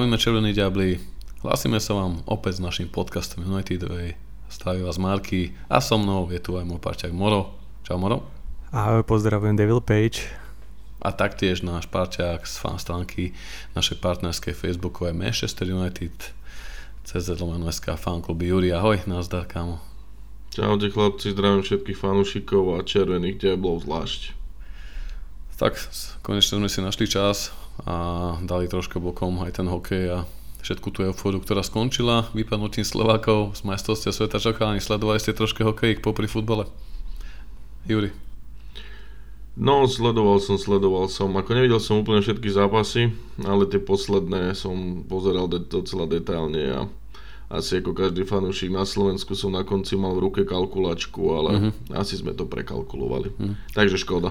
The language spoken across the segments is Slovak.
Zdravíme Červení diabli, hlasíme sa vám opäť s našim podcastom United Way. Staví vás Marky a so mnou je tu aj môj parťák Moro. Čau Moro. Ahoj, pozdravujem Devil Page. A taktiež náš parťák z fan stránky našej partnerskej facebookovej Manchester United CZ SK fankluby Juri. Ahoj, nazdar kámo. Čaute chlapci, zdravím všetkých fanúšikov a červených diablov zvlášť. Tak, konečne sme si našli čas a dali trošku bokom aj ten hokej a všetku tú eufóriu, ktorá skončila vypadnutím Slovákov z majstrovstia sveta. Chalani, sledovali ste trošku hokej popri futbale? Juri. No, sledoval som, sledoval som. Ako nevidel som úplne všetky zápasy, ale tie posledné som pozeral de- docela detailne a asi ako každý fanúšik na Slovensku som na konci mal v ruke kalkulačku, ale mm-hmm. asi sme to prekalkulovali. Mm. Takže škoda.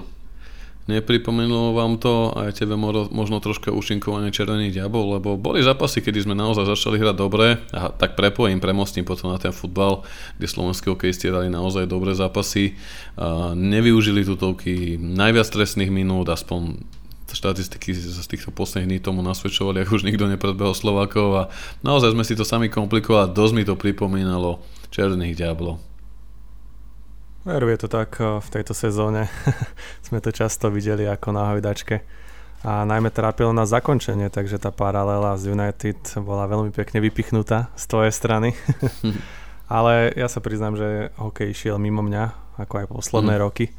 Nepripomenulo vám to aj tebe možno troška ušinkovanie Červených diabov, lebo boli zápasy, kedy sme naozaj začali hrať dobre a tak prepojím, premostím potom na ten futbal, kde slovenské hokejisti dali naozaj dobré zápasy. A nevyužili tutovky najviac trestných minút, aspoň štatistiky z týchto posledných dní tomu nasvedčovali, ak už nikto nepredbehol Slovákov a naozaj sme si to sami komplikovali, dosť mi to pripomínalo Červených diablov. Veru je to tak, v tejto sezóne sme to často videli ako na hojdačke a najmä trápilo na zakončenie, takže tá paralela z United bola veľmi pekne vypichnutá z tvojej strany. Ale ja sa priznám, že hokej šiel mimo mňa, ako aj posledné mm. roky.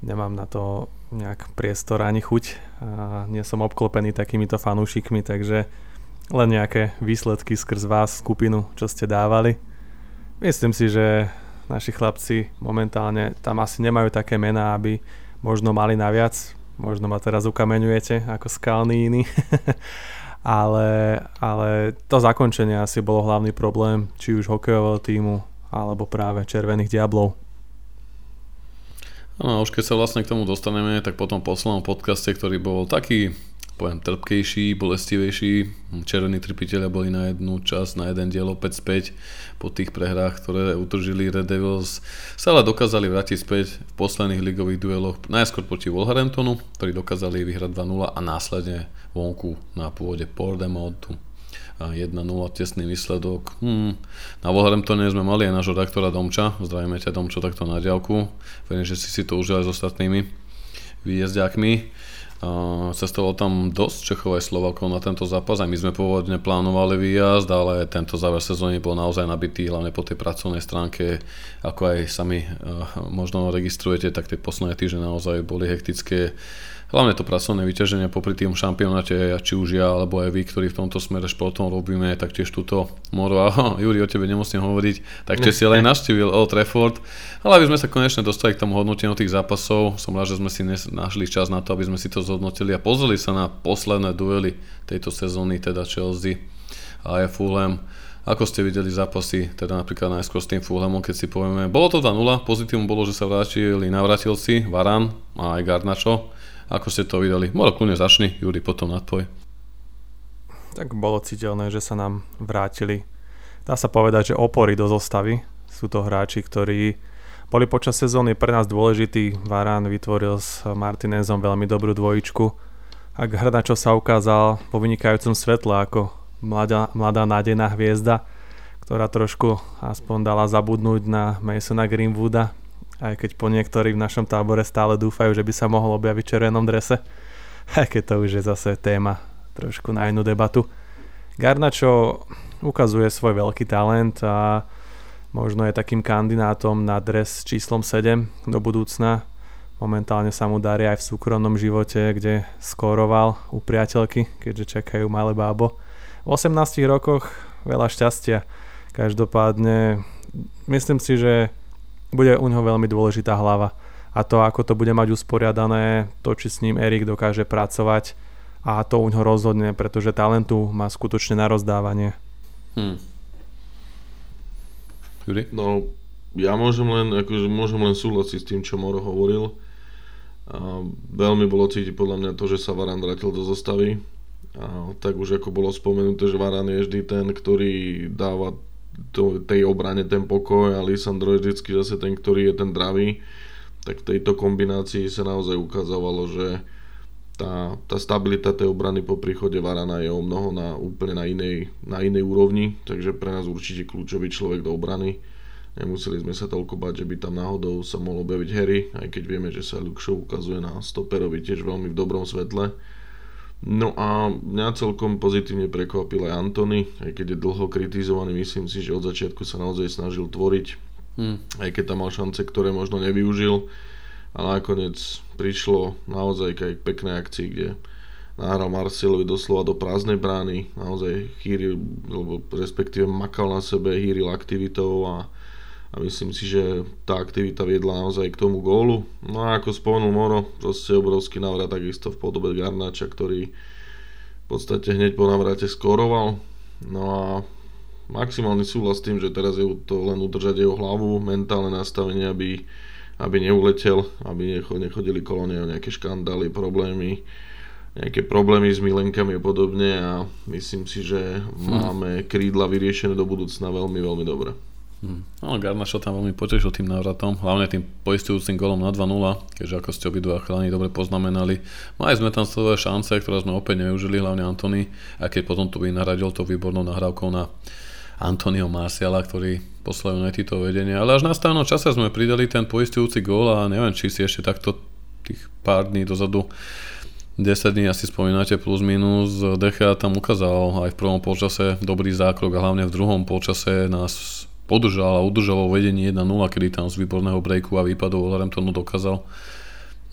Nemám na to nejak priestor ani chuť. A nie som obklopený takýmito fanúšikmi, takže len nejaké výsledky skrz vás, skupinu, čo ste dávali. Myslím si, že naši chlapci momentálne tam asi nemajú také mená, aby možno mali naviac. Možno ma teraz ukameňujete ako skalný iný. ale, ale to zakončenie asi bolo hlavný problém, či už hokejového týmu, alebo práve Červených diablov. No už keď sa vlastne k tomu dostaneme, tak po tom poslednom podcaste, ktorý bol taký poviem, trpkejší, bolestivejší. Červení trpiteľia boli na jednu čas, na jeden diel opäť späť po tých prehrách, ktoré utržili Red Devils. Sa ale dokázali vrátiť späť v posledných ligových dueloch, najskôr proti Wolverhamptonu, ktorí dokázali vyhrať 2-0 a následne vonku na pôvode Pordemontu. 1-0 tesný výsledok. Hmm. Na Wolverhamptone sme mali aj nášho redaktora Domča. Zdravíme ťa Domčo takto na diálku. Verím, že si si to užil aj s ostatnými výjezdiakmi. Cestovalo tam dosť Čechov aj Slovakov na tento zápas. Aj my sme pôvodne plánovali výjazd, ale tento záver sezóny bol naozaj nabitý, hlavne po tej pracovnej stránke. Ako aj sami možno registrujete, tak tie posledné týždne naozaj boli hektické hlavne to pracovné vyťaženie popri tým šampionáte, či už ja, alebo aj vy, ktorí v tomto smere športom robíme, tak tiež túto Moro, a Juri, o tebe nemusím hovoriť, tak tiež si ale navštívil Old Trafford, ale aby sme sa konečne dostali k tomu hodnoteniu tých zápasov, som rád, že sme si našli čas na to, aby sme si to zhodnotili a pozreli sa na posledné duely tejto sezóny, teda Chelsea a aj Fulham. Ako ste videli zápasy, teda napríklad najskôr s tým Fulhamom, keď si povieme, bolo to 2-0, pozitívum bolo, že sa vrátili navratilci, Varan a aj Garnačo, ako ste to videli? Moro, kľudne začni, Juri, potom na tvoj. Tak bolo citeľné, že sa nám vrátili. Dá sa povedať, že opory do zostavy. Sú to hráči, ktorí boli počas sezóny pre nás dôležitý. Varán vytvoril s Martinezom veľmi dobrú dvojičku. Ak Hrdačo sa ukázal po vynikajúcom svetle ako mladá, mladá nádejná hviezda, ktorá trošku aspoň dala zabudnúť na Masona Greenwooda, aj keď po niektorí v našom tábore stále dúfajú, že by sa mohol objaviť v červenom drese, aj keď to už je zase téma trošku na inú debatu. Garnačo ukazuje svoj veľký talent a možno je takým kandidátom na dres číslom 7 do budúcna. Momentálne sa mu darí aj v súkromnom živote, kde skóroval u priateľky, keďže čakajú malé bábo. V 18 rokoch veľa šťastia. Každopádne myslím si, že bude u neho veľmi dôležitá hlava. A to, ako to bude mať usporiadané, to, či s ním Erik dokáže pracovať a to u neho rozhodne, pretože talentu má skutočne na rozdávanie. Hmm. No, ja môžem len, akože môžem len súhlasiť s tým, čo Moro hovoril. A veľmi bolo cítiť podľa mňa to, že sa Varan vrátil do zostavy. A tak už ako bolo spomenuté, že Varan je vždy ten, ktorý dáva to, tej obrane ten pokoj a Lisandro je vždycky zase ten, ktorý je ten dravý, tak v tejto kombinácii sa naozaj ukázalo, že tá, tá stabilita tej obrany po príchode Varana je o mnoho na, úplne na inej, na inej úrovni, takže pre nás určite kľúčový človek do obrany. Nemuseli sme sa toľko bať, že by tam náhodou sa mohol objaviť Harry, aj keď vieme, že sa Luke ukazuje na stoperovi tiež veľmi v dobrom svetle. No a mňa celkom pozitívne prekvapil aj Antony, aj keď je dlho kritizovaný, myslím si, že od začiatku sa naozaj snažil tvoriť, hmm. aj keď tam mal šance, ktoré možno nevyužil a nakoniec prišlo naozaj aj k peknej akcii, kde nahral Marcelovi doslova do prázdnej brány, naozaj chýril, alebo respektíve makal na sebe, hýril aktivitou a, a myslím si, že tá aktivita viedla naozaj k tomu gólu. No a ako spomenul Moro, proste obrovský návrat takisto v podobe Garnača, ktorý v podstate hneď po navrate skoroval. No a maximálny súhlas s tým, že teraz je to len udržať jeho hlavu, mentálne nastavenie, aby aby neuletel, aby nechodili kolo neho nejaké škandály, problémy, nejaké problémy s milenkami a podobne a myslím si, že hm. máme krídla vyriešené do budúcna veľmi, veľmi dobre. Hmm. No, Garnašo tam veľmi potešil tým návratom, hlavne tým poistujúcim golom na 2-0, keďže ako ste obidva chalani dobre poznamenali. Mali sme tam svoje šance, ktoré sme opäť nevyužili, hlavne Antony, a keď potom tu vynahradil to výbornou nahrávkou na Antonio Marciala, ktorý poslal United to vedenie, ale až na stavnom čase sme pridali ten poistujúci gól a neviem, či si ešte takto tých pár dní dozadu 10 dní asi spomínate plus minus, Decha tam ukázal aj v prvom polčase dobrý zákrok a hlavne v druhom polčase nás podržal a udržal vo vedení 1-0, kedy tam z výborného breaku a výpadov Wolverhamptonu dokázal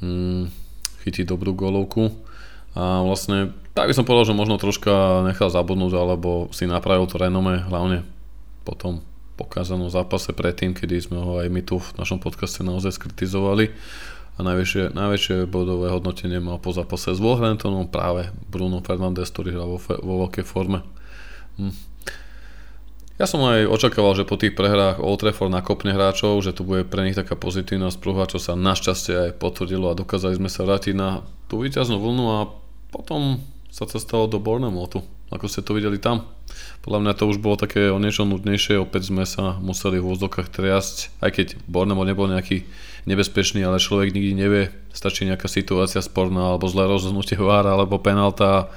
mm, chytiť dobrú golovku. A vlastne, tak by som povedal, že možno troška nechal zabudnúť, alebo si napravil to renome, hlavne po tom pokázanom zápase predtým, kedy sme ho aj my tu v našom podcaste naozaj skritizovali. A najväčšie, najväčšie bodové hodnotenie mal po zápase s Wolverhamptonom práve Bruno Fernandes, ktorý hral vo, vo veľkej forme. Hm. Ja som aj očakával, že po tých prehrách Old Trafford nakopne hráčov, že tu bude pre nich taká pozitívna sprúha, čo sa našťastie aj potvrdilo a dokázali sme sa vrátiť na tú víťaznú vlnu a potom sa cestovalo do Bournemouthu, ako ste to videli tam. Podľa mňa to už bolo také o niečo nudnejšie, opäť sme sa museli v úzdokách triasť, aj keď Bournemouth nebol nejaký nebezpečný, ale človek nikdy nevie, stačí nejaká situácia sporná, alebo zlé rozhodnutie vára, alebo penalta.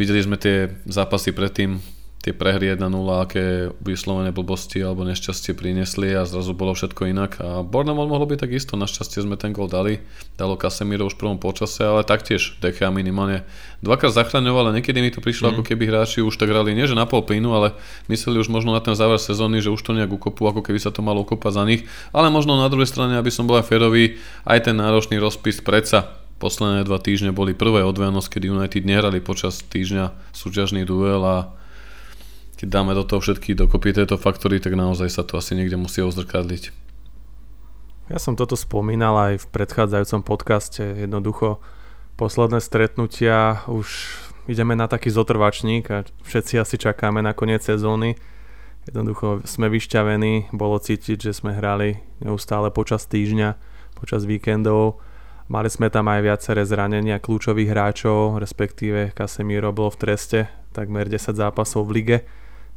Videli sme tie zápasy predtým, tie prehry 1-0, aké vyslovené blbosti alebo nešťastie priniesli a zrazu bolo všetko inak. A Bournemouth mohlo byť takisto, našťastie sme ten gol dali, dalo Casemiro už v prvom počase, ale taktiež DK minimálne dvakrát zachraňoval, ale niekedy mi to prišlo mm. ako keby hráči už tak hrali, nie že na pol plynu, ale mysleli už možno na ten záver sezóny, že už to nejak ukopú, ako keby sa to malo ukopať za nich. Ale možno na druhej strane, aby som bol aj férový, aj ten náročný rozpis predsa posledné dva týždne boli prvé od kedy United nehrali počas týždňa súťažný duel a keď dáme do toho všetky dokopy tieto faktory, tak naozaj sa to asi niekde musí ozrkadliť. Ja som toto spomínal aj v predchádzajúcom podcaste. Jednoducho posledné stretnutia už ideme na taký zotrvačník a všetci asi čakáme na koniec sezóny. Jednoducho sme vyšťavení, bolo cítiť, že sme hrali neustále počas týždňa, počas víkendov. Mali sme tam aj viaceré zranenia kľúčových hráčov, respektíve Casemiro bol v treste, takmer 10 zápasov v lige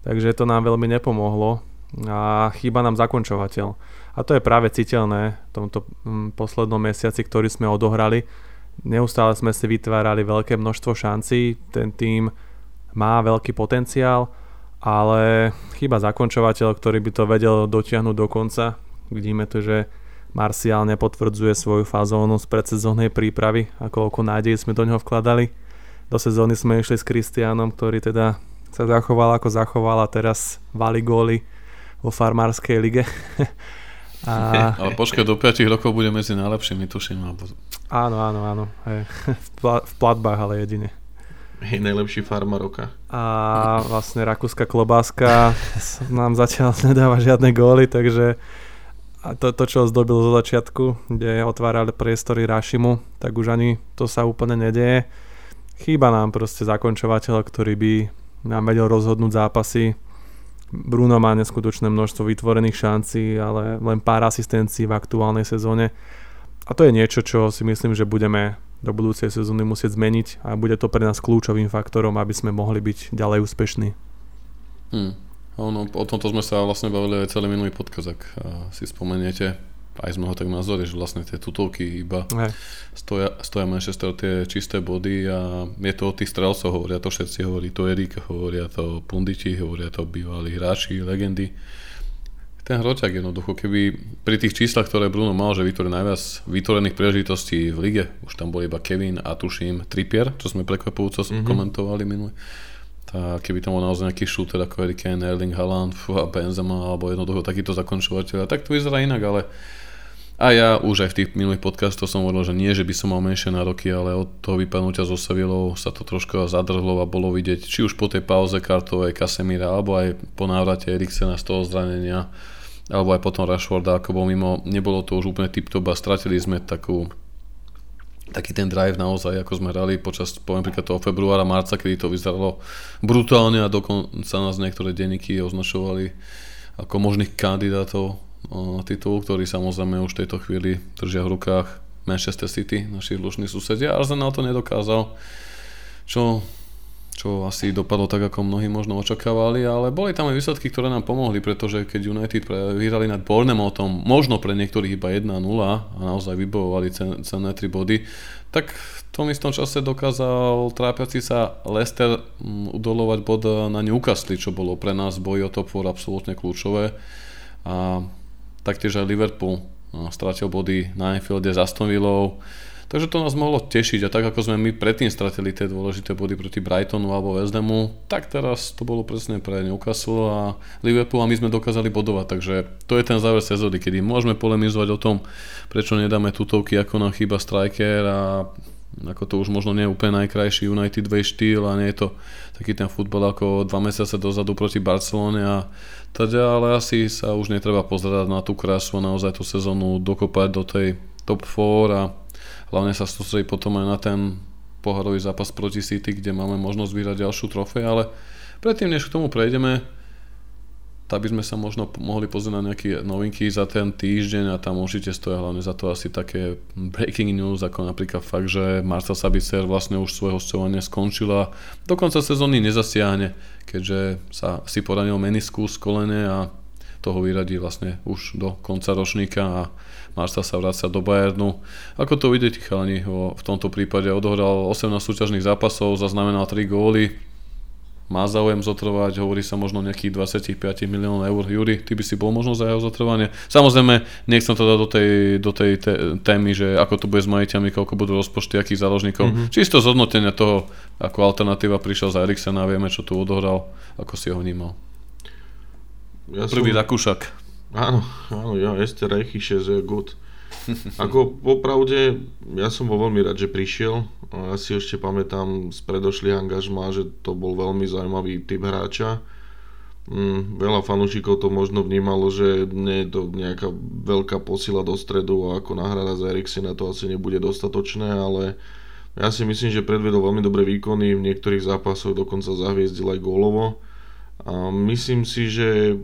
takže to nám veľmi nepomohlo a chýba nám zakončovateľ. A to je práve citeľné v tomto mm, poslednom mesiaci, ktorý sme odohrali. Neustále sme si vytvárali veľké množstvo šancí, ten tým má veľký potenciál, ale chýba zakončovateľ, ktorý by to vedel dotiahnuť do konca. Vidíme tu, že Marcial nepotvrdzuje svoju fazónu z predsezónnej prípravy, ako oko nádej sme do neho vkladali. Do sezóny sme išli s Kristianom, ktorý teda sa zachoval ako zachoval a teraz vali góly vo farmárskej lige. a... Ale počkaj, do 5 rokov bude medzi najlepšími, tuším. Alebo... Áno, áno, áno. Hej. V platbách ale jedine. Hej, najlepší farma roka. A vlastne rakúska klobáska nám zatiaľ nedáva žiadne góly, takže a to, to, čo zdobil zo začiatku, kde otvárali priestory Rašimu, tak už ani to sa úplne nedieje. Chýba nám proste zakončovateľ, ktorý by nám vedel rozhodnúť zápasy. Bruno má neskutočné množstvo vytvorených šancí, ale len pár asistencií v aktuálnej sezóne. A to je niečo, čo si myslím, že budeme do budúcej sezóny musieť zmeniť a bude to pre nás kľúčovým faktorom, aby sme mohli byť ďalej úspešní. Hmm. Ono, o tomto sme sa vlastne bavili aj celý minulý podkaz, ak si spomeniete. Aj sme ho tak nazvali, že vlastne tie tutovky iba Hej. stoja, stoja Manchester tie čisté body a je to o tých strelcoch, hovoria to všetci, hovorí to Erik, hovoria to punditi, hovoria to bývalí hráči, legendy. Ten hroťak jednoducho, keby pri tých číslach, ktoré Bruno mal, že vytvoril najviac vytvorených príležitostí v lige, už tam bol iba Kevin a tuším Trippier, čo sme prekvapujúco mm-hmm. komentovali minule, tak keby tam bol naozaj nejaký shooter ako Harry Kane, Erling Haaland Benzema alebo jednoducho takýto zakončovateľ, tak to vyzerá inak, ale a ja už aj v tých minulých podcastoch som hovoril, že nie, že by som mal menšie nároky, ale od toho vypadnutia zo Sevillou sa to trošku zadrhlo a bolo vidieť, či už po tej pauze kartovej Casemira, alebo aj po návrate Eriksena z toho zranenia, alebo aj potom Rashforda, ako bol mimo, nebolo to už úplne tip-top a stratili sme takú taký ten drive naozaj, ako sme hrali počas, poviem príklad toho februára, marca, kedy to vyzeralo brutálne a dokonca nás niektoré denníky označovali ako možných kandidátov titul, ktorý samozrejme už v tejto chvíli držia v rukách Manchester City, naši lušní susedia. Arsenal to nedokázal, čo, čo asi dopadlo tak, ako mnohí možno očakávali, ale boli tam aj výsledky, ktoré nám pomohli, pretože keď United vyhrali nad Bournemouthom, možno pre niektorých iba 1-0 a naozaj vybojovali cenné 3 body, tak v tom istom čase dokázal trápiaci sa Leicester mm, udolovať bod na Newcastle, čo bolo pre nás boj o top 4 absolútne kľúčové. A taktiež aj Liverpool no, stratil body na Anfielde s Aston. Takže to nás mohlo tešiť a tak ako sme my predtým stratili tie dôležité body proti Brightonu alebo West Hamu, tak teraz to bolo presne pre Newcastle a Liverpool a my sme dokázali bodovať, takže to je ten záver sezóny, kedy môžeme polemizovať o tom, prečo nedáme tutovky, ako nám chýba striker a ako to už možno nie je úplne najkrajší United way štýl a nie je to taký ten futbal ako dva mesiace dozadu proti Barcelone a teda, ale asi sa už netreba pozerať na tú krásu a naozaj tú sezónu dokopať do tej top 4 a hlavne sa sústrediť potom aj na ten poharový zápas proti City, kde máme možnosť vyhrať ďalšiu trofej, ale predtým, než k tomu prejdeme, tak by sme sa možno mohli pozrieť na nejaké novinky za ten týždeň a tam určite stoja hlavne za to asi také breaking news, ako napríklad fakt, že Marcel Sabicer vlastne už svoje hostovanie skončila. Do konca sezóny nezasiahne, keďže sa si poranil meniskus kolene a toho vyradí vlastne už do konca ročníka a Marcel sa vráca do Bayernu. Ako to vidíte, chalani, v tomto prípade odohral 18 súťažných zápasov, zaznamenal 3 góly, má záujem zotrvať, hovorí sa možno nejakých 25 miliónov eur. Juri, ty by si bol možno za jeho zotrvanie? Samozrejme, nechcem to dať do tej, do tej témy, že ako to bude s majiteľmi, koľko budú rozpočty, akých záložníkov. Mm-hmm. Čisto zhodnotenie toho, ako alternatíva prišiel za Eriksena, vieme, čo tu odohral, ako si ho vnímal. Ja Prvý som... Rakúšak. Áno, áno, ja, Ester Reichische, je good. Ako popravde, ja som bol veľmi rád, že prišiel. Ja si ešte pamätám z predošlých angažmá, že to bol veľmi zaujímavý typ hráča. Mm, veľa fanúšikov to možno vnímalo, že nie je to nejaká veľká posila do stredu a ako náhrada za Eriksena to asi nebude dostatočné, ale ja si myslím, že predvedol veľmi dobré výkony, v niektorých zápasoch dokonca zahviezdil aj gólovo. A myslím si, že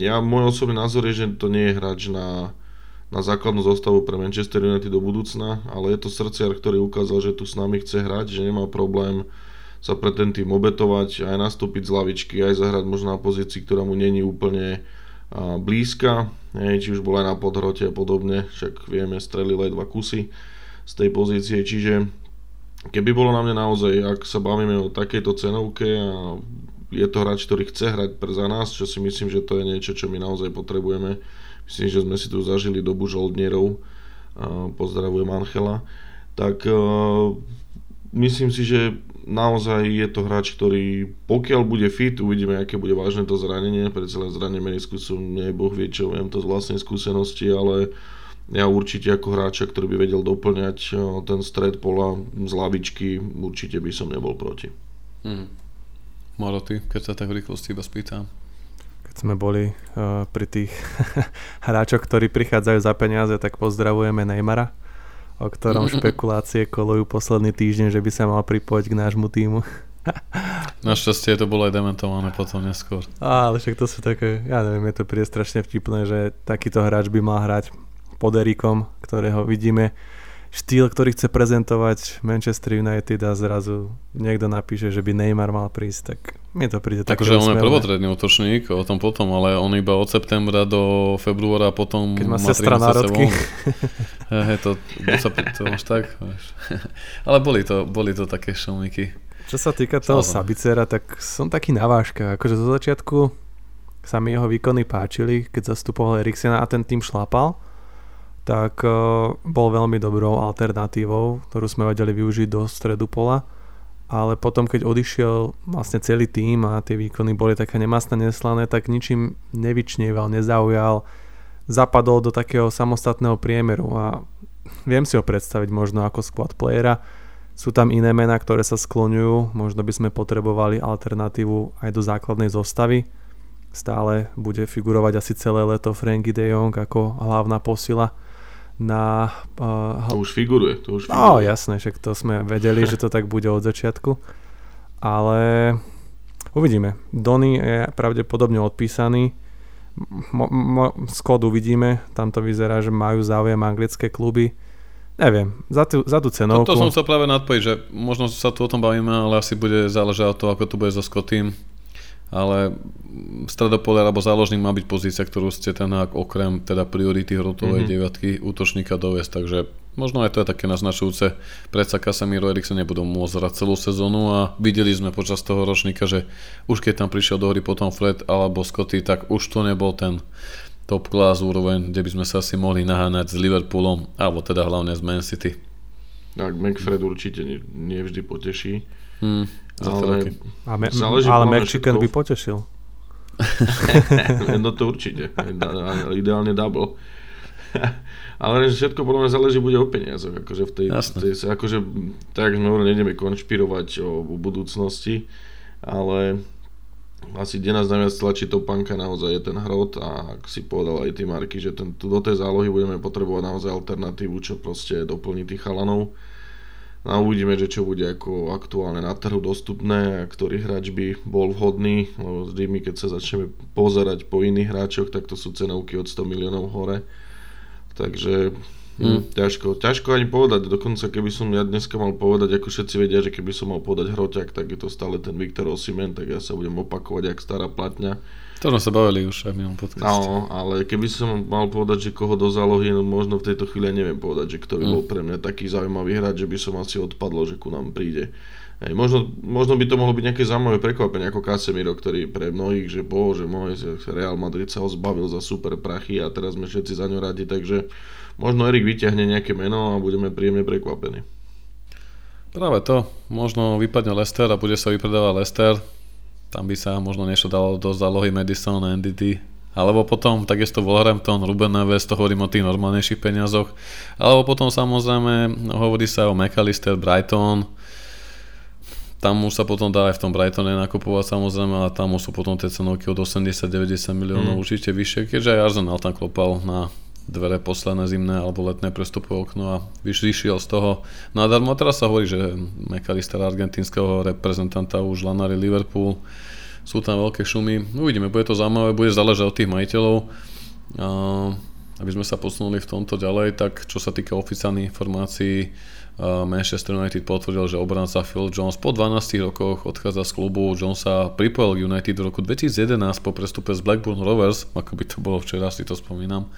ja, môj osobný názor je, že to nie je hráč na na základnú zostavu pre Manchester United do budúcna, ale je to srdciar, ktorý ukázal, že tu s nami chce hrať, že nemá problém sa pre ten tým obetovať, aj nastúpiť z lavičky, aj zahrať možno na pozícii, ktorá mu není úplne blízka, či už bola aj na podhrote a podobne, však vieme, strelili aj dva kusy z tej pozície, čiže keby bolo na mňa naozaj, ak sa bavíme o takejto cenovke a je to hráč, ktorý chce hrať pre za nás, čo si myslím, že to je niečo, čo my naozaj potrebujeme, myslím, že sme si tu zažili dobu žoldnierov, pozdravujem Anchela, tak myslím si, že naozaj je to hráč, ktorý pokiaľ bude fit, uvidíme, aké bude vážne to zranenie, pre celé zranenie meniskusu nie boh vie čo, viem to z vlastnej skúsenosti, ale ja určite ako hráča, ktorý by vedel doplňať ten stred pola z lavičky, určite by som nebol proti. Hmm. Maro, ty, keď sa tak v rýchlosti iba spýtam sme boli uh, pri tých hráčoch, ktorí prichádzajú za peniaze, tak pozdravujeme Neymara, o ktorom špekulácie kolujú posledný týždeň, že by sa mal pripojiť k nášmu týmu. Našťastie to bolo aj dementované potom neskôr. Á, ale však to sú také, ja neviem, je to príde strašne vtipné, že takýto hráč by mal hrať pod Erikom, ktorého vidíme štýl, ktorý chce prezentovať Manchester United a zrazu niekto napíše, že by Neymar mal prísť, tak mi to príde také Takže on je prvotredný útočník, o tom potom, ale on iba od septembra do februára potom Keď má, má sestra národky. Hej, to, to, to máš tak. ale boli to, boli to také šelmiky. Čo sa týka toho Sabicera, tak som taký na váška. Akože zo začiatku sa mi jeho výkony páčili, keď zastupoval Eriksena a ten tým šlapal tak uh, bol veľmi dobrou alternatívou, ktorú sme vedeli využiť do stredu pola. Ale potom, keď odišiel vlastne celý tým a tie výkony boli také nemastné, neslané, tak ničím nevyčnieval, nezaujal, zapadol do takého samostatného priemeru a viem si ho predstaviť možno ako squad playera. Sú tam iné mená, ktoré sa skloňujú, možno by sme potrebovali alternatívu aj do základnej zostavy. Stále bude figurovať asi celé leto Frankie de Jong ako hlavná posila na... Uh, to už figuruje, to už figuruje. No jasné, však to sme vedeli, že to tak bude od začiatku. Ale uvidíme. Donny je pravdepodobne odpísaný. Mo, mo, Skod uvidíme, tam to vyzerá, že majú záujem anglické kluby. Neviem, za tú, za tú cenovku. To, to som chcel práve nadpojiť, že možno sa tu o tom bavíme, ale asi bude záležať od toho, ako to bude so Scottým ale stredopole alebo záložník má byť pozícia, ktorú ste ten okrem teda priority hrotovej mm-hmm. deviatky útočníka dovesť, takže možno aj to je také naznačujúce. Predsa Casemiro Eriksen nebudú môcť hrať celú sezónu a videli sme počas toho ročníka, že už keď tam prišiel do hry potom Fred alebo Scotty, tak už to nebol ten top class úroveň, kde by sme sa asi mohli naháňať s Liverpoolom, alebo teda hlavne z Man City. Tak McFred určite nie, nie vždy poteší. Hmm. Ale, a me, ale Mexican by potešil. no to určite. Ideálne double. ale všetko podľa mňa záleží bude o peniazoch. Akože v tej, tej, akože, tak sme hovorili, nejdeme konšpirovať o, o budúcnosti, ale asi kde nás najviac tlačí to panka naozaj je ten hrot a ak si povedal aj ty Marky, že ten, do tej zálohy budeme potrebovať naozaj alternatívu, čo proste doplní tých chalanov a uvidíme, že čo bude ako aktuálne na trhu dostupné a ktorý hráč by bol vhodný, lebo vždy my keď sa začneme pozerať po iných hráčoch, tak to sú cenovky od 100 miliónov hore. Takže mm. ťažko, ťažko ani povedať, dokonca keby som ja dneska mal povedať, ako všetci vedia, že keby som mal povedať hroťak, tak je to stále ten Viktor Osimen, tak ja sa budem opakovať, jak stará platňa to sme sa bavili už aj v minulom podcaste. No, ale keby som mal povedať, že koho do zálohy, no možno v tejto chvíli neviem povedať, že kto by mm. bol pre mňa taký zaujímavý hráč, že by som asi odpadlo, že ku nám príde. Hej, možno, možno by to mohlo byť nejaké zaujímavé prekvapenie ako Casemiro, ktorý pre mnohých, že bože môj, Real Madrid sa ho zbavil za super prachy a teraz sme všetci za ňo radi, takže možno Erik vyťahne nejaké meno a budeme príjemne prekvapení. Práve to, možno vypadne Lester a bude sa vypredávať Lester, tam by sa možno niečo dalo do zálohy Madison, NDT, alebo potom takisto Wolverhampton, Ruben Neves, to hovorím o tých normálnejších peniazoch. Alebo potom samozrejme hovorí sa o McAllister, Brighton. Tam už sa potom dá aj v tom Brightone nakupovať samozrejme, ale tam už sú potom tie cenovky od 80-90 miliónov mm. určite vyššie, keďže aj Arsenal tam klopal na dvere posledné zimné alebo letné prestupové okno a vyšiel z toho nadarmo. A teraz sa hovorí, že McAllister argentínskeho reprezentanta už Lanari Liverpool sú tam veľké šumy. Uvidíme, bude to zaujímavé, bude záležať od tých majiteľov. A aby sme sa posunuli v tomto ďalej, tak čo sa týka oficiálnych informácií, Manchester United potvrdil, že obranca Phil Jones po 12 rokoch odchádza z klubu. Jones sa pripojil k United v roku 2011 po prestupe z Blackburn Rovers, ako by to bolo včera, si to spomínam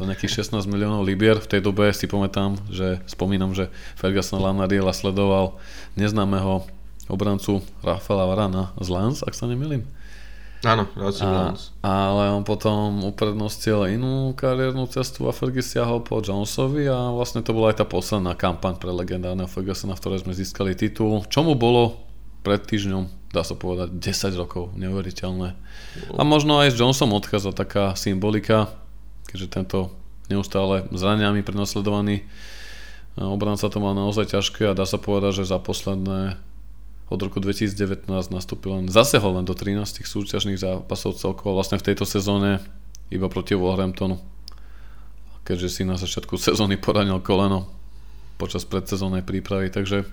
za nejakých 16 miliónov libier. V tej dobe si pamätám, že spomínam, že Ferguson Lanariela sledoval neznámeho obrancu Rafaela Varana z Lens, ak sa nemýlim. Áno, a, Ale on potom uprednostil inú kariérnu cestu a Fergie siahol po Jonesovi a vlastne to bola aj tá posledná kampaň pre legendárneho Fergusona, v ktorej sme získali titul. Čo mu bolo pred týždňom, dá sa povedať, 10 rokov, neuveriteľné. A možno aj s Jonesom odchádza taká symbolika, keďže tento neustále zraniami prenasledovaný e, obranca to mal naozaj ťažké a dá sa povedať, že za posledné od roku 2019 nastúpil len, zasehol len do 13 súťažných zápasov celkovo vlastne v tejto sezóne iba proti Wolverhamptonu. Keďže si na začiatku sezóny poranil koleno počas predsezónnej prípravy, takže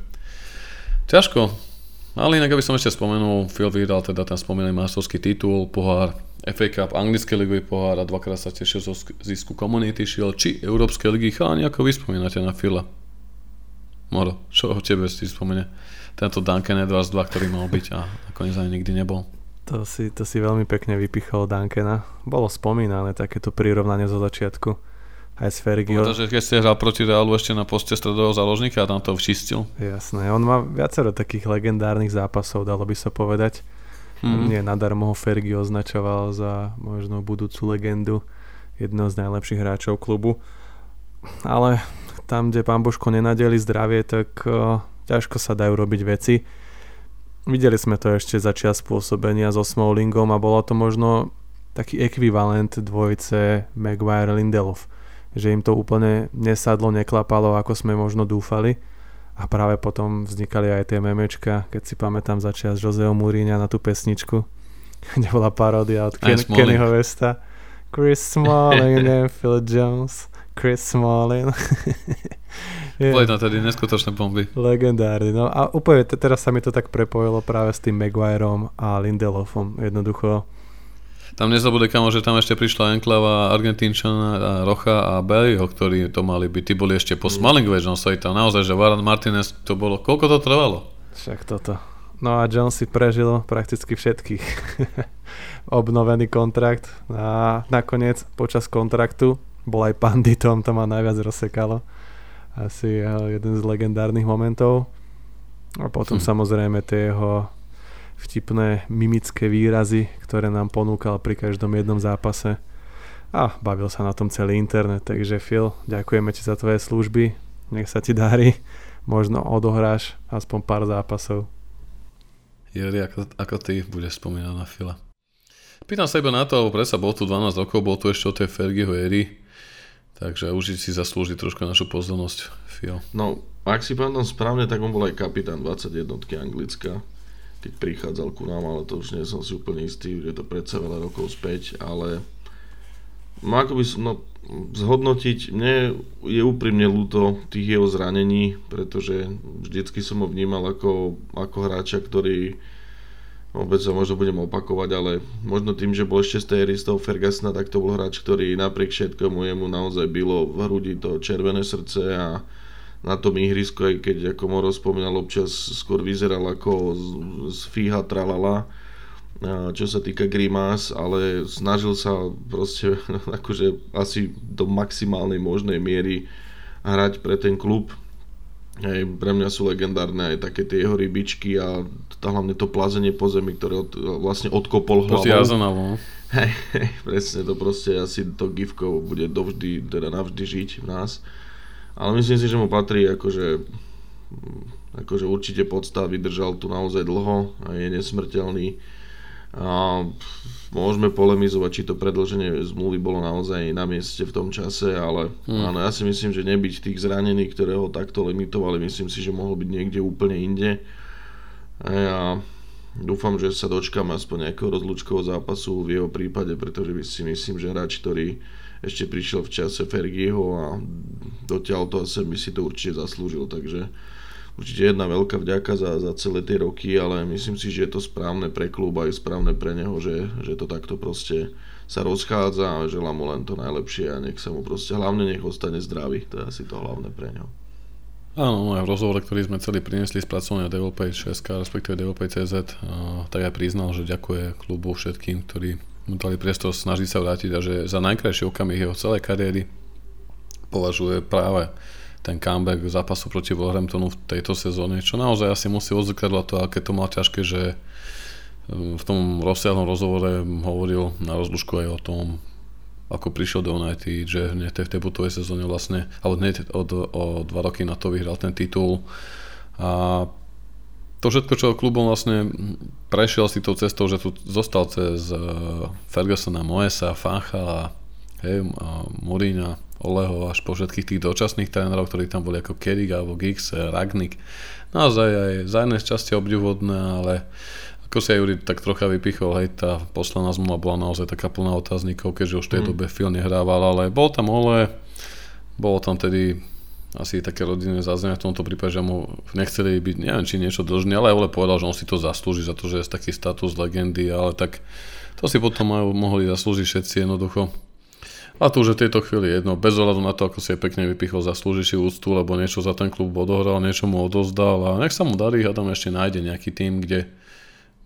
ťažko. Ale inak, aby som ešte spomenul, Phil vyhral teda ten spomínaný majstrovský titul, pohár FA Cup, anglické ligový pohár a dvakrát sa tešil zo zisku Community Shield či Európskej ligy. Chalani, ako vy spomínate na Fila? Moro, čo o tebe si spomene? Tento Duncan Edwards 2, ktorý mal byť a nakoniec ani nikdy nebol. To si, to si veľmi pekne vypichol Duncana. Bolo spomínané takéto prirovnanie zo začiatku. Aj s Fergio. že keď ste hral proti Realu ešte na poste stredového záložníka a tam to včistil. Jasné, on má viacero takých legendárnych zápasov, dalo by sa povedať. Mm. Nie nadarmo ho Fergio označoval za možno budúcu legendu, jedného z najlepších hráčov klubu. Ale tam, kde pán Božko nenadeli zdravie, tak uh, ťažko sa dajú robiť veci. Videli sme to ešte za čas pôsobenia so Smallingom a bolo to možno taký ekvivalent dvojice Maguire-Lindelov. Že im to úplne nesadlo, neklapalo, ako sme možno dúfali. A práve potom vznikali aj tie memečka, keď si pamätám za čas Joseho Mourinha na tú pesničku, kde bola paródia od Ken- Kennyho Vesta. Chris Smalling and Phil Jones. Chris Smalling. Yeah. Boli tam tedy neskutočné bomby. Legendárny. No a úplne te, teraz sa mi to tak prepojilo práve s tým Maguireom a Lindelofom. Jednoducho tam nezabudne kamo, že tam ešte prišla enklava Argentínčana a Rocha a Bellyho, ktorí to mali byť. Tí boli ešte po mm. Smalling Johnsovi tam naozaj, že Varan Martinez to bolo, koľko to trvalo? Však toto. No a John si prežil prakticky všetkých. Obnovený kontrakt a nakoniec počas kontraktu bol aj panditom, to ma najviac rozsekalo asi jeho jeden z legendárnych momentov. A potom hm. samozrejme tie jeho vtipné mimické výrazy, ktoré nám ponúkal pri každom jednom zápase. A bavil sa na tom celý internet, takže Phil, ďakujeme ti za tvoje služby, nech sa ti darí, možno odohráš aspoň pár zápasov. Jeri, ako, ako ty budeš spomínať na Phila? Pýtam sa iba na to, lebo predsa bol tu 12 rokov, bol tu ešte o tej Fergieho éry Takže určite si zaslúži trošku našu pozornosť, Fio. No, ak si pamätám správne, tak on bol aj kapitán 21 Anglicka, keď prichádzal ku nám, ale to už nie som si úplne istý, je to predsa veľa rokov späť, ale no ako by som, no, zhodnotiť, mne je úprimne ľúto tých jeho zranení, pretože vždycky som ho vnímal ako, ako hráča, ktorý Opäť sa možno budem opakovať, ale možno tým, že bol ešte z tej toho Fergusona, tak to bol hráč, ktorý napriek všetkomu jemu naozaj bylo v hrudi to červené srdce a na tom ihrisku, aj keď ako Moro spomínal, občas skôr vyzeral ako z, fíha tralala, čo sa týka grimás, ale snažil sa proste akože asi do maximálnej možnej miery hrať pre ten klub Hej, pre mňa sú legendárne aj také tie jeho rybičky a to, hlavne to plazenie po zemi, ktoré od, vlastne odkopol hlavou. To hej, hej, presne to proste asi to gifko bude dovždy, teda navždy žiť v nás. Ale myslím si, že mu patrí akože, akože určite podstav, vydržal tu naozaj dlho a je nesmrteľný a môžeme polemizovať, či to predlženie zmluvy bolo naozaj na mieste v tom čase, ale hmm. áno, ja si myslím, že nebyť tých zranených, ktoré ho takto limitovali, myslím si, že mohol byť niekde úplne inde. A ja dúfam, že sa dočkám aspoň nejakého rozlúčkového zápasu v jeho prípade, pretože si myslím, že hráč, ktorý ešte prišiel v čase Fergieho a dotiaľ to asi by si to určite zaslúžil, takže určite jedna veľká vďaka za, za celé tie roky, ale myslím si, že je to správne pre klub aj správne pre neho, že, že to takto proste sa rozchádza a želám mu len to najlepšie a nech sa mu proste, hlavne nech ostane zdravý, to je asi to hlavné pre neho. Áno, aj v rozhovore, ktorý sme celý priniesli z pracovania Developage 6, respektíve Developage CZ, tak aj priznal, že ďakuje klubu všetkým, ktorí mu dali priestor snažiť sa vrátiť a že za najkrajší okamih jeho celej kariéry považuje práve ten comeback zápasu proti Wolverhamptonu v tejto sezóne, čo naozaj asi musí odzrkadľať to, aké to mal ťažké, že um, v tom rozsiahlom rozhovore hovoril na rozlušku aj o tom, ako prišiel do United, že hneď v tej debutovej sezóne vlastne, alebo hneď od, o dva roky na to vyhral ten titul. A to všetko, čo klubom vlastne prešiel si tou cestou, že tu zostal cez uh, Fergusona, Moesa, Facha, hej, Mourinho, Oleho až po všetkých tých dočasných trénerov, ktorí tam boli ako Kerig alebo Giggs, Ragnik. Naozaj aj za jednej časti obdivodné, ale ako si aj Juri tak trocha vypichol, hej, tá posledná zmluva bola naozaj taká plná otáznikov, keďže už v tej mm. dobe Phil nehrával, ale bol tam Ole, bolo tam tedy asi také rodinné zázemie v tomto prípade, že mu nechceli byť, neviem či niečo dlžný, ale Ole povedal, že on si to zaslúži za to, že je taký status legendy, ale tak to si potom mohli zaslúžiť všetci jednoducho. A to už v tejto chvíli jedno, bez ohľadu na to, ako si je pekne vypichol, zaslúži si úctu, lebo niečo za ten klub odohral, niečo mu odozdal a nech sa mu darí, a tam ešte nájde nejaký tým, kde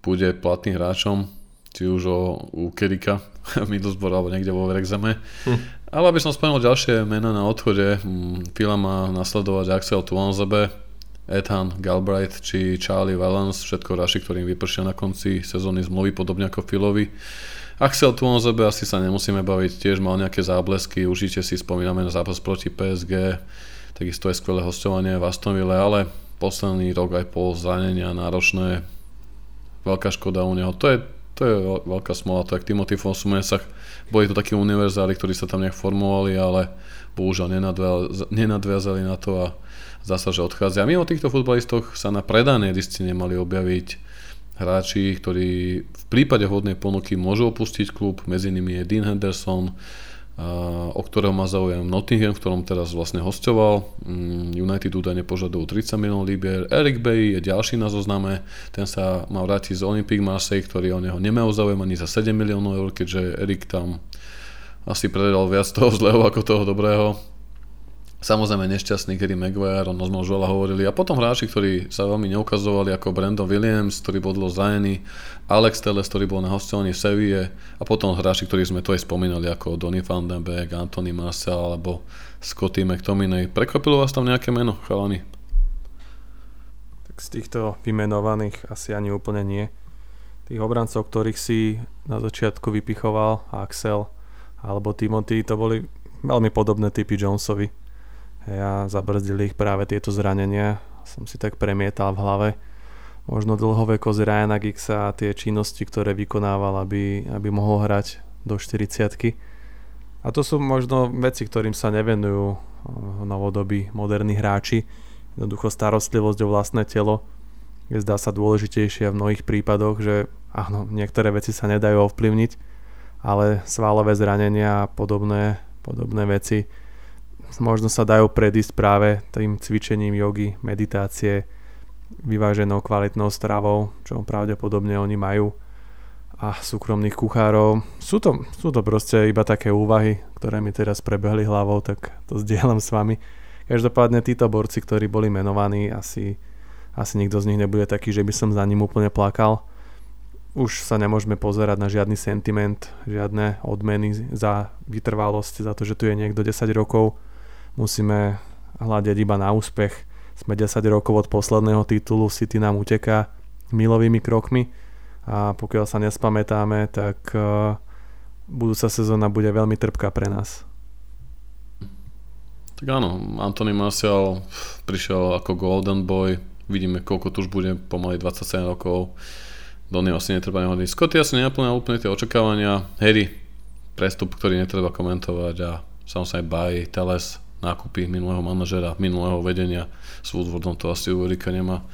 bude platným hráčom, či už o, u Kerika, Middlesbrough alebo niekde vo Wrexhame. Hm. Ale aby som spomenul ďalšie mena na odchode, Fila má nasledovať Axel Tuanzebe, Ethan Galbraith či Charlie Valance, všetko raši, ktorým vypršia na konci sezóny zmluvy, podobne ako Filovi. Axel Tuanzebe asi sa nemusíme baviť, tiež mal nejaké záblesky, určite si spomíname na zápas proti PSG, takisto je skvelé hostovanie v Astonville, ale posledný rok aj pol zranenia náročné, veľká škoda u neho. To je, to je veľká smola, to je Timothy Fosu Mensach. Boli to takí univerzáli, ktorí sa tam nejak formovali, ale bohužiaľ nenadviazali na to a sa, že odchádza. A mimo týchto futbalistoch sa na predanej listine mali objaviť hráči, ktorí v prípade hodnej ponuky môžu opustiť klub, medzi nimi je Dean Henderson, o ktorého má záujem Nottingham, v ktorom teraz vlastne hostoval. Mm, United údajne požadujú 30 miliónov libier. Eric Bay je ďalší na zozname, ten sa má vrátiť z Olympique Marseille, ktorý o neho nemajú záujem ani za 7 miliónov eur, keďže Erik tam asi predal viac toho zlého ako toho dobrého. Samozrejme nešťastný Gary Maguire, o ňom už veľa hovorili. A potom hráči, ktorí sa veľmi neukazovali, ako Brandon Williams, ktorý bol dlho zranený, Alex Telles, ktorý bol na hostovaní Seville a potom hráči, ktorí sme to aj spomínali, ako Donny van den Beek, Anthony Marcel alebo Scotty McTominay. Prekvapilo vás tam nejaké meno, chalani? Tak z týchto vymenovaných asi ani úplne nie. Tých obrancov, ktorých si na začiatku vypichoval, Axel alebo Timothy, to boli veľmi podobné typy Jonesovi ja zabrzdili ich práve tieto zranenia. Som si tak premietal v hlave. Možno dlhovekosť Ryana Giggsa a tie činnosti, ktoré vykonával, aby, aby mohol hrať do 40 A to sú možno veci, ktorým sa nevenujú eh, novodobí moderní hráči. Jednoducho starostlivosť o vlastné telo je zdá sa dôležitejšia v mnohých prípadoch, že áno, niektoré veci sa nedajú ovplyvniť, ale svalové zranenia a podobné, podobné veci možno sa dajú predísť práve tým cvičením jogy, meditácie, vyváženou kvalitnou stravou, čo pravdepodobne oni majú a súkromných kuchárov. Sú to, sú to proste iba také úvahy, ktoré mi teraz prebehli hlavou, tak to zdieľam s vami. Každopádne títo borci, ktorí boli menovaní, asi, asi nikto z nich nebude taký, že by som za ním úplne plakal. Už sa nemôžeme pozerať na žiadny sentiment, žiadne odmeny za vytrvalosť, za to, že tu je niekto 10 rokov musíme hľadiť iba na úspech. Sme 10 rokov od posledného titulu, City nám uteká milovými krokmi a pokiaľ sa nespamätáme, tak uh, budúca sezóna bude veľmi trpká pre nás. Tak áno, Anthony Martial prišiel ako Golden Boy, vidíme koľko tu už bude, pomaly 27 rokov. Donny asi netreba nehodný. Scotty asi nenaplňa úplne tie očakávania. Harry, prestup, ktorý netreba komentovať a samozrejme Bay, Teles, nákupy minulého manažera, minulého vedenia s Woodwardom, to asi u Erika nemá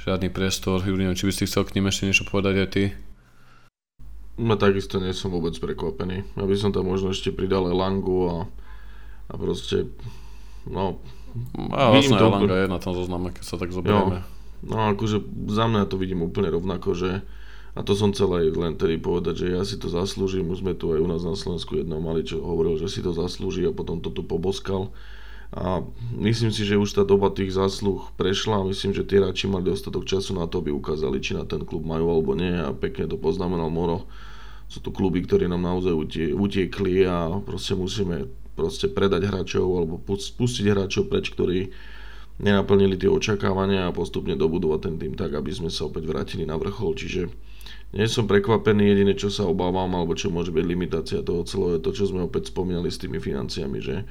žiadny priestor. Juri, neviem, či by si chcel k ním ešte niečo povedať aj ty? No takisto nie som vôbec prekvapený. Ja by som tam možno ešte pridal Langu a, a proste, no... A vlastne to, Langa je na tom zozname, keď sa tak zoberieme. No akože za mňa to vidím úplne rovnako, že a to som chcel aj len tedy povedať, že ja si to zaslúžim. Už sme tu aj u nás na Slovensku jedno mali, čo hovoril, že si to zaslúži a potom to tu poboskal. A myslím si, že už tá doba tých zásluh prešla a myslím, že tie hráči mali dostatok času na to, aby ukázali, či na ten klub majú alebo nie a pekne to poznamenal Moro. Sú tu kluby, ktorí nám naozaj utiekli a proste musíme proste predať hráčov alebo pustiť hráčov preč, ktorí nenaplnili tie očakávania a postupne dobudovať ten tým tak, aby sme sa opäť vrátili na vrchol. Čiže nie som prekvapený, jediné čo sa obávam, alebo čo môže byť limitácia toho celého, je to, čo sme opäť spomínali s tými financiami, že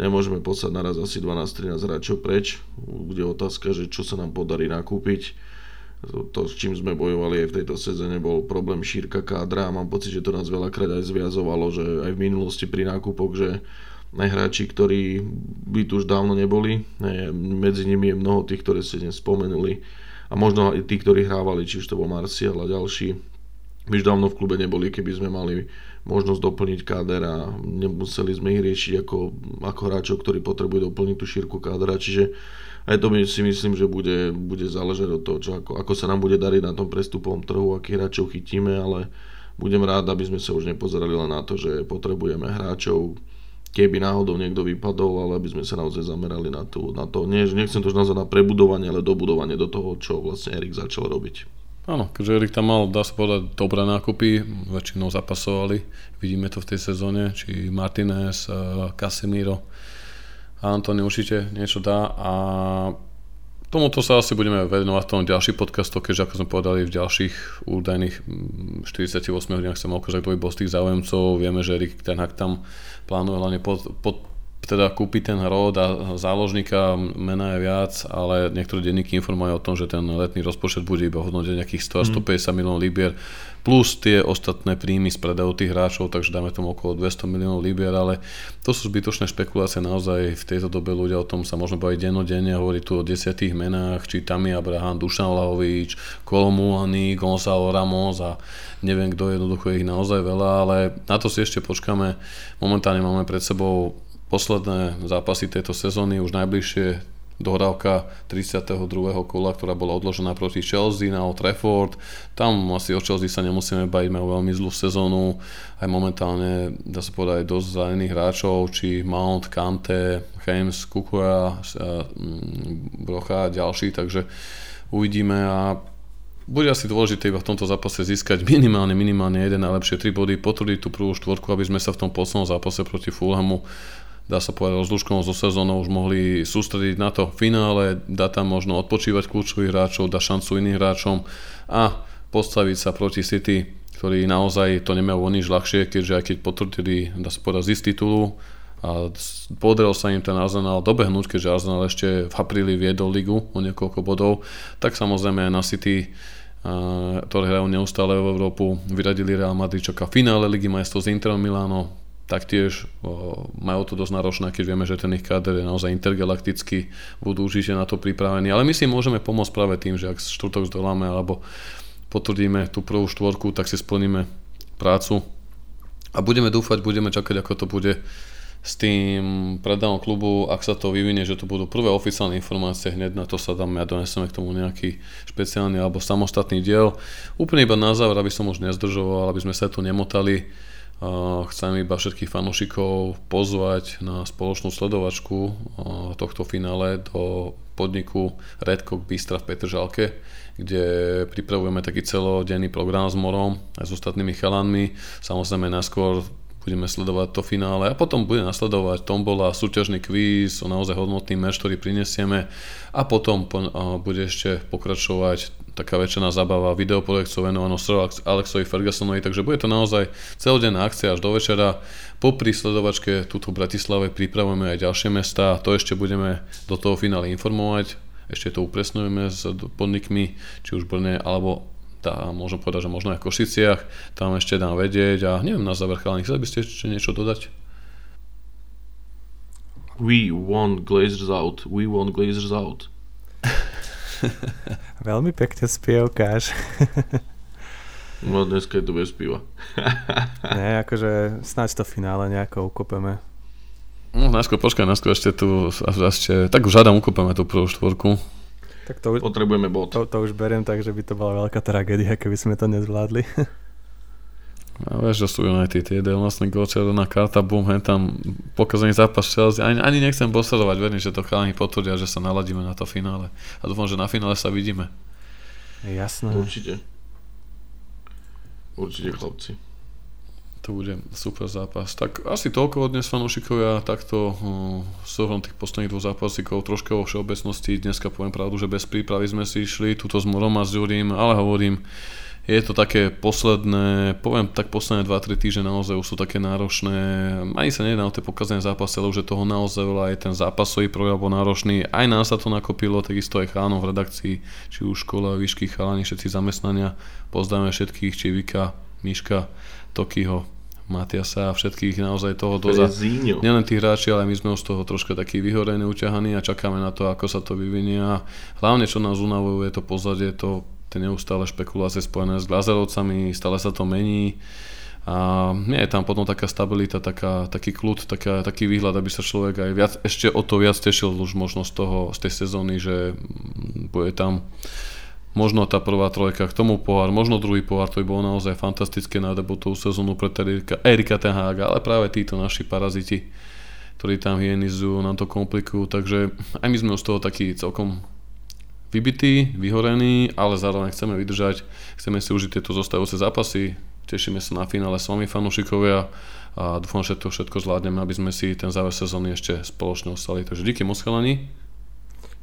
nemôžeme poslať naraz asi 12-13 hráčov preč, bude otázka, že čo sa nám podarí nakúpiť. To, to, s čím sme bojovali aj v tejto sezóne, bol problém šírka kádra a mám pocit, že to nás veľakrát aj zviazovalo, že aj v minulosti pri nákupoch, že hráči, ktorí by tu už dávno neboli, medzi nimi je mnoho tých, ktoré ste dnes spomenuli, a možno aj tí, ktorí hrávali, či už to bol Marcial a ďalší, by už dávno v klube neboli, keby sme mali možnosť doplniť káder a nemuseli sme ich riešiť ako, ako hráčov, ktorí potrebujú doplniť tú šírku kádra, čiže aj to si myslím, že bude, bude záležať od toho, čo, ako, ako sa nám bude dariť na tom prestupovom trhu, akých hráčov chytíme, ale budem rád, aby sme sa už nepozerali len na to, že potrebujeme hráčov, keby náhodou niekto vypadol, ale aby sme sa naozaj zamerali na, tú, na to, nie, nechcem to už nazvať na prebudovanie, ale dobudovanie do toho, čo vlastne Erik začal robiť. Áno, keďže Erik tam mal, dá sa povedať, dobré nákupy, väčšinou zapasovali, vidíme to v tej sezóne, či Martinez, eh, Casemiro Antony určite niečo dá a Tomuto sa asi budeme venovať v tom ďalší podcast, keďže ako sme povedali v ďalších údajných 48 mm, hodinách chcem ukázať, kto by bol z tých záujemcov. Vieme, že Rick Ten tam plánuje hlavne pod, pod, teda kúpiť ten rod a záložníka, mena je viac, ale niektoré denníky informujú o tom, že ten letný rozpočet bude iba hodnotiť nejakých 100-150 mm. miliónov libier plus tie ostatné príjmy z predajov tých hráčov, takže dáme tomu okolo 200 miliónov libier, ale to sú zbytočné špekulácie, naozaj v tejto dobe ľudia o tom sa možno baviť dennodenne, hovorí tu o desiatých menách, či Tami Abraham, Dušan Lahovič, Kolomulany, Gonzalo Ramos a neviem kto, jednoducho ich naozaj veľa, ale na to si ešte počkáme. Momentálne máme pred sebou posledné zápasy tejto sezóny, už najbližšie dohrávka 32. kola, ktorá bola odložená proti Chelsea na Old Trafford. Tam asi o Chelsea sa nemusíme baviť, majú veľmi zlú sezónu. Aj momentálne, dá sa povedať, dosť zranených hráčov, či Mount, Kante, James, Kukura, mm, Brocha a ďalší, takže uvidíme a bude asi dôležité iba v tomto zápase získať minimálne, minimálne jeden najlepšie 3 body, potvrdiť tú prvú štvorku, aby sme sa v tom poslednom zápase proti Fulhamu dá sa povedať, rozluškou zo sezónou už mohli sústrediť na to finále, dať tam možno odpočívať kľúčových hráčov, dať šancu iným hráčom a postaviť sa proti City, ktorí naozaj to nemajú o nič ľahšie, keďže aj keď potvrdili, dá sa povedať, z titulu a podaril sa im ten Arsenal dobehnúť, keďže Arsenal ešte v apríli viedol ligu o niekoľko bodov, tak samozrejme aj na City ktoré hrajú neustále v Európu, vyradili Real Madrid, čaká finále Ligy majstrov z Interom Milano, taktiež majú to dosť náročné, keď vieme, že ten ich káder je naozaj intergalaktický, budú určite na to pripravení. Ale my si môžeme pomôcť práve tým, že ak štvrtok zdoláme alebo potvrdíme tú prvú štvorku, tak si splníme prácu a budeme dúfať, budeme čakať, ako to bude s tým predavom klubu, ak sa to vyvinie, že to budú prvé oficiálne informácie, hneď na to sa dáme a doneseme k tomu nejaký špeciálny alebo samostatný diel. Úplne iba na záver, aby som už nezdržoval, aby sme sa tu nemotali Chcem iba všetkých fanúšikov pozvať na spoločnú sledovačku tohto finále do podniku Redcock Bystra v Petržalke, kde pripravujeme taký celodenný program s Morom aj s ostatnými chalanmi. Samozrejme najskôr budeme sledovať to finále. A potom bude nasledovať tombola, súťažný kvíz naozaj hodnotný meč, ktorý prinesieme. A potom bude ešte pokračovať taká väčšiná zabava, videoprojekciou venovanú Sir Alexovi Fergusonovi, takže bude to naozaj celodenná akcia až do večera. Po prísledovačke tuto v Bratislave pripravujeme aj ďalšie mesta, to ešte budeme do toho finále informovať, ešte to upresňujeme s podnikmi, či už Brne alebo tá, môžem povedať, že možno aj v Košiciach, tam ešte dám vedieť a neviem na záver chalani, chceli by ste ešte niečo dodať? We want Glazers out, we want Glazers out. Veľmi pekne spievkáš. no dneska je to bez piva. ne, akože snáď to finále nejako ukopeme. No, najskôr počkaj, najskôr ešte tu, ešte, tak už hádam ukopeme tú prvú štvorku. Tak to, Potrebujeme bod. To, to už beriem tak, že by to bola veľká tragédia, keby sme to nezvládli. A vieš, že sú United, jeden vlastný gol, červená karta, bum, hen tam pokazený zápas Chelsea. Ani, ani nechcem posledovať, verím, že to chalani potvrdia, že sa naladíme na to finále. A dúfam, že na finále sa vidíme. Jasné. Určite. Určite, chlapci. To bude super zápas. Tak asi toľko od dnes fanúšikovia, takto uh, súhrom tých posledných dvoch zápasíkov, troška vo všeobecnosti. Dneska poviem pravdu, že bez prípravy sme si išli, túto s Morom a s Jurím, ale hovorím, je to také posledné, poviem tak posledné 2-3 týždne naozaj už sú také náročné, ani sa nedá o tie pokazené zápasy, ale už je toho naozaj veľa, aj ten zápasový program bol náročný, aj nás sa to nakopilo, takisto aj chánov v redakcii, či už škola, výšky, chalani, všetci zamestnania, pozdravíme všetkých, či Vika, Miška, Tokyho, Matiasa a všetkých naozaj toho doza. Nielen tí hráči, ale my sme z toho troška taký vyhorení, uťahaní a čakáme na to, ako sa to vyvinie a hlavne čo nás unavujú je to pozadie, to tie neustále špekulácie spojené s Glazerovcami, stále sa to mení a nie je tam potom taká stabilita, taká, taký kľud, taká, taký výhľad, aby sa človek aj viac, ešte o to viac tešil už možno z toho, z tej sezóny, že bude tam možno tá prvá trojka, k tomu pohár, možno druhý pohár, to by bolo naozaj fantastické na debutovú sezónu pre Erika, Erika Tenhága, ale práve títo naši paraziti, ktorí tam hyenizujú, nám to komplikujú, takže aj my sme z toho takí celkom vybití, vyhorení, ale zároveň chceme vydržať, chceme si užiť tieto zostávajúce zápasy, tešíme sa na finále s vami fanúšikovia a dúfam, že to všetko zvládneme, aby sme si ten záver sezóny ešte spoločne ostali. Takže díky moc chalani.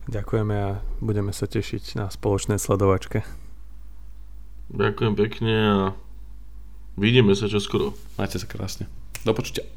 Ďakujeme a budeme sa tešiť na spoločnej sledovačke. Ďakujem pekne a vidíme sa čoskoro. Majte sa krásne. Do počutia.